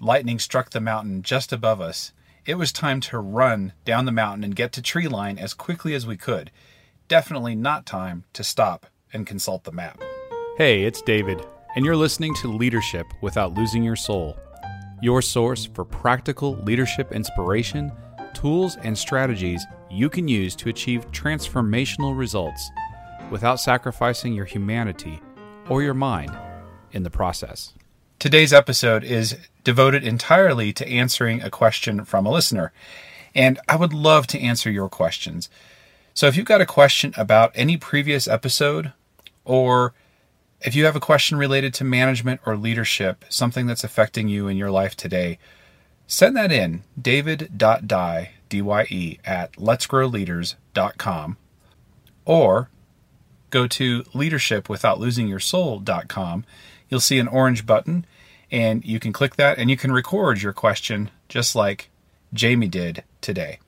lightning struck the mountain just above us, it was time to run down the mountain and get to tree line as quickly as we could. Definitely not time to stop and consult the map. Hey, it's David, and you're listening to Leadership Without Losing Your Soul, your source for practical leadership inspiration, tools, and strategies you can use to achieve transformational results without sacrificing your humanity or your mind in the process. Today's episode is devoted entirely to answering a question from a listener, and I would love to answer your questions. So if you've got a question about any previous episode, or if you have a question related to management or leadership, something that's affecting you in your life today, send that in david.dye, D-Y-E, at letsgrowleaders.com, or go to leadershipwithoutlosingyoursoul.com you'll see an orange button and you can click that and you can record your question just like Jamie did today.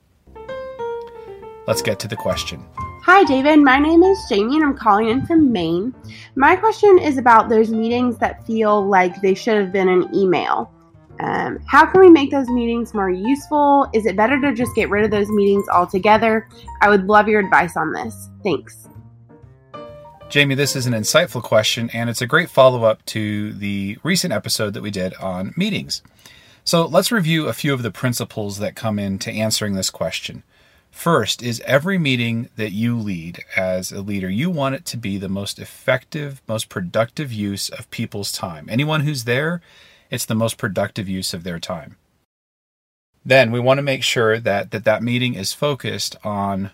Let's get to the question. Hi, David. My name is Jamie and I'm calling in from Maine. My question is about those meetings that feel like they should have been an email. Um, how can we make those meetings more useful? Is it better to just get rid of those meetings altogether? I would love your advice on this. Thanks. Jamie, this is an insightful question, and it's a great follow up to the recent episode that we did on meetings. So let's review a few of the principles that come into answering this question. First, is every meeting that you lead as a leader, you want it to be the most effective, most productive use of people's time. Anyone who's there, it's the most productive use of their time. Then we want to make sure that that, that meeting is focused on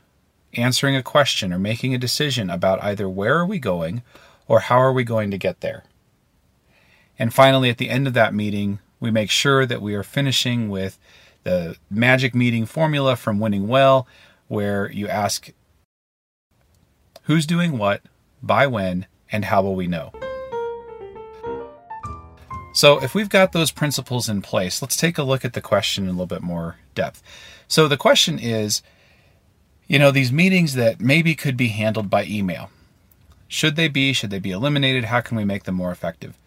answering a question or making a decision about either where are we going or how are we going to get there. And finally, at the end of that meeting, we make sure that we are finishing with the magic meeting formula from Winning Well, where you ask who's doing what, by when, and how will we know. So, if we've got those principles in place, let's take a look at the question in a little bit more depth. So, the question is you know, these meetings that maybe could be handled by email. Should they be? Should they be eliminated? How can we make them more effective?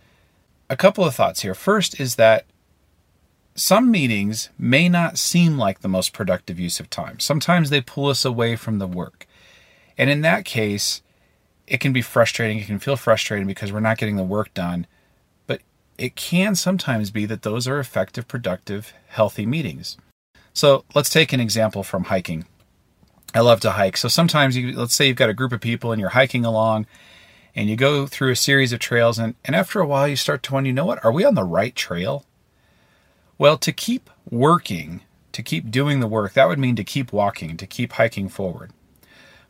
A couple of thoughts here. First is that some meetings may not seem like the most productive use of time. Sometimes they pull us away from the work. And in that case, it can be frustrating. It can feel frustrating because we're not getting the work done. But it can sometimes be that those are effective, productive, healthy meetings. So let's take an example from hiking. I love to hike. So sometimes you let's say you've got a group of people and you're hiking along and you go through a series of trails and, and after a while you start to wonder, you know what, are we on the right trail? Well, to keep working, to keep doing the work, that would mean to keep walking, to keep hiking forward.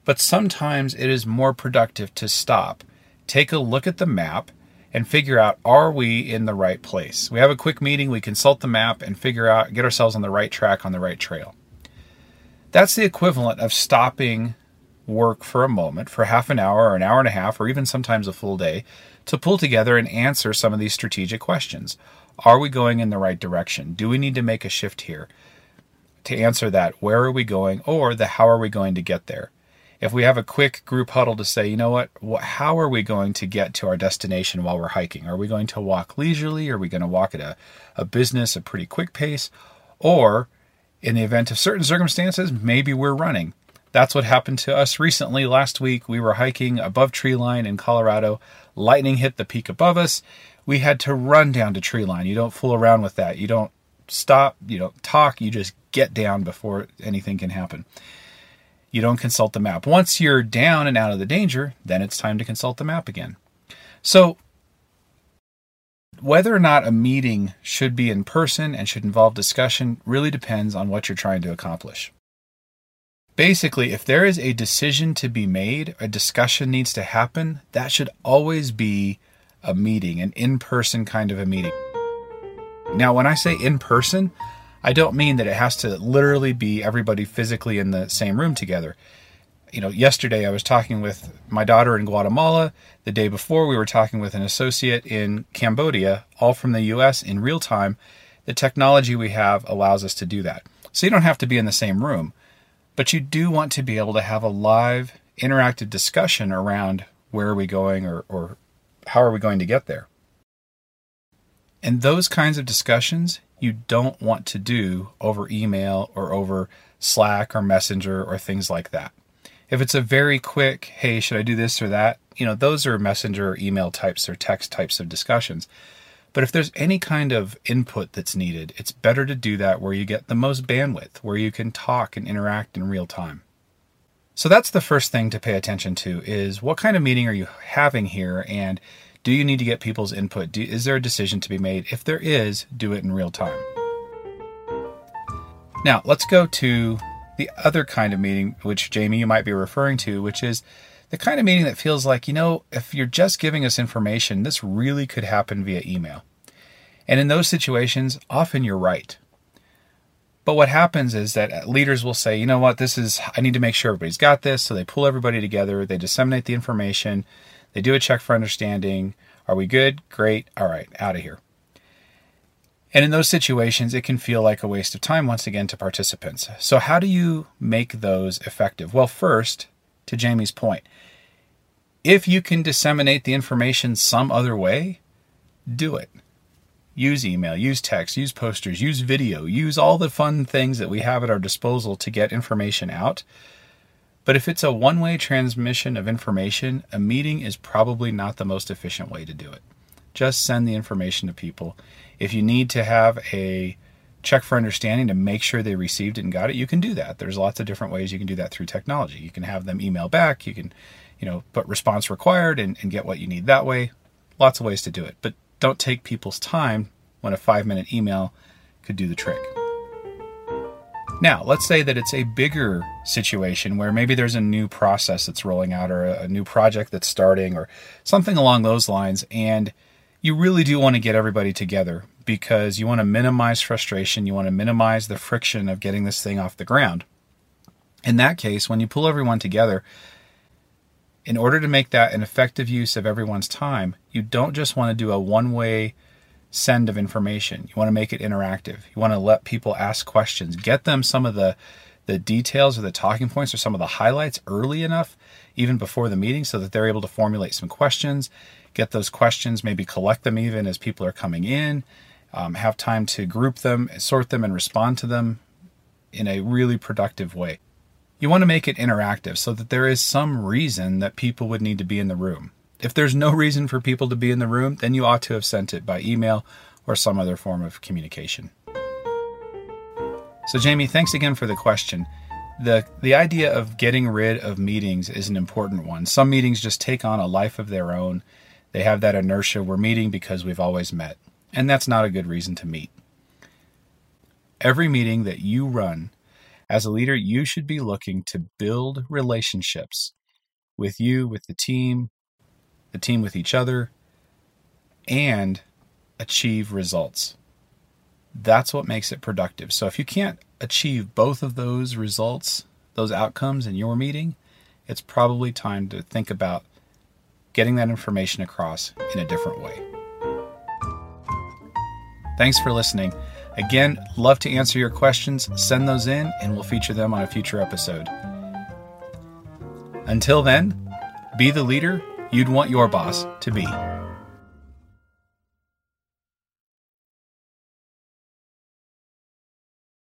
But sometimes it is more productive to stop, take a look at the map, and figure out are we in the right place? We have a quick meeting, we consult the map and figure out, get ourselves on the right track, on the right trail. That's the equivalent of stopping work for a moment, for half an hour or an hour and a half, or even sometimes a full day, to pull together and answer some of these strategic questions. Are we going in the right direction? Do we need to make a shift here? To answer that, where are we going, or the how are we going to get there? If we have a quick group huddle to say, you know what, how are we going to get to our destination while we're hiking? Are we going to walk leisurely? Are we going to walk at a, a business, a pretty quick pace? Or in the event of certain circumstances, maybe we're running. That's what happened to us recently. Last week, we were hiking above tree line in Colorado. Lightning hit the peak above us. We had to run down to tree line. You don't fool around with that. You don't stop. You don't talk. You just get down before anything can happen. You don't consult the map. Once you're down and out of the danger, then it's time to consult the map again. So whether or not a meeting should be in person and should involve discussion really depends on what you're trying to accomplish. Basically, if there is a decision to be made, a discussion needs to happen, that should always be a meeting, an in person kind of a meeting. Now, when I say in person, I don't mean that it has to literally be everybody physically in the same room together you know, yesterday I was talking with my daughter in Guatemala. The day before, we were talking with an associate in Cambodia, all from the US in real time. The technology we have allows us to do that. So you don't have to be in the same room, but you do want to be able to have a live, interactive discussion around where are we going or, or how are we going to get there. And those kinds of discussions you don't want to do over email or over Slack or Messenger or things like that. If it's a very quick, hey, should I do this or that? You know, those are messenger or email types or text types of discussions. But if there's any kind of input that's needed, it's better to do that where you get the most bandwidth, where you can talk and interact in real time. So that's the first thing to pay attention to is what kind of meeting are you having here and do you need to get people's input? Do, is there a decision to be made? If there is, do it in real time. Now, let's go to the other kind of meeting, which Jamie, you might be referring to, which is the kind of meeting that feels like, you know, if you're just giving us information, this really could happen via email. And in those situations, often you're right. But what happens is that uh, leaders will say, you know what, this is, I need to make sure everybody's got this. So they pull everybody together, they disseminate the information, they do a check for understanding. Are we good? Great. All right, out of here. And in those situations, it can feel like a waste of time once again to participants. So, how do you make those effective? Well, first, to Jamie's point, if you can disseminate the information some other way, do it. Use email, use text, use posters, use video, use all the fun things that we have at our disposal to get information out. But if it's a one way transmission of information, a meeting is probably not the most efficient way to do it. Just send the information to people. If you need to have a check for understanding to make sure they received it and got it, you can do that. There's lots of different ways you can do that through technology. You can have them email back, you can you know, put response required and, and get what you need that way. Lots of ways to do it. But don't take people's time when a five minute email could do the trick. Now, let's say that it's a bigger situation where maybe there's a new process that's rolling out or a, new project that's starting or something along those lines. And you really do want to get everybody together because you want to minimize frustration. You want to minimize the friction of getting this thing off the ground. In that case, when you pull everyone together, in order to make that an effective use of everyone's time, you don't just want to do a one way send of information. You want to make it interactive. You want to let people ask questions, get them some of the the details or the talking points or some of the highlights early enough, even before the meeting, so that they're able to formulate some questions, get those questions, maybe collect them even as people are coming in, um, have time to group them, sort them, and respond to them in a really productive way. You want to make it interactive so that there is some reason that people would need to be in the room. If there's no reason for people to be in the room, then you ought to have sent it by email or some other form of communication. So, Jamie, thanks again for the question. The, the idea of getting rid of meetings is an important one. Some meetings just take on a life of their own. They have that inertia. We're meeting because we've always met. And that's not a good reason to meet. Every meeting that you run as a leader, you should be looking to build relationships with you, with the team, the team with each other, and achieve results. That's what makes it productive. So if you can't achieve both of those results, those outcomes in your meeting, it's probably time to think about getting that information across in a different way. Thanks for listening. Again, love to answer your questions. Send those in and we'll feature them on a future episode. Until then, be the leader you'd want your boss to be.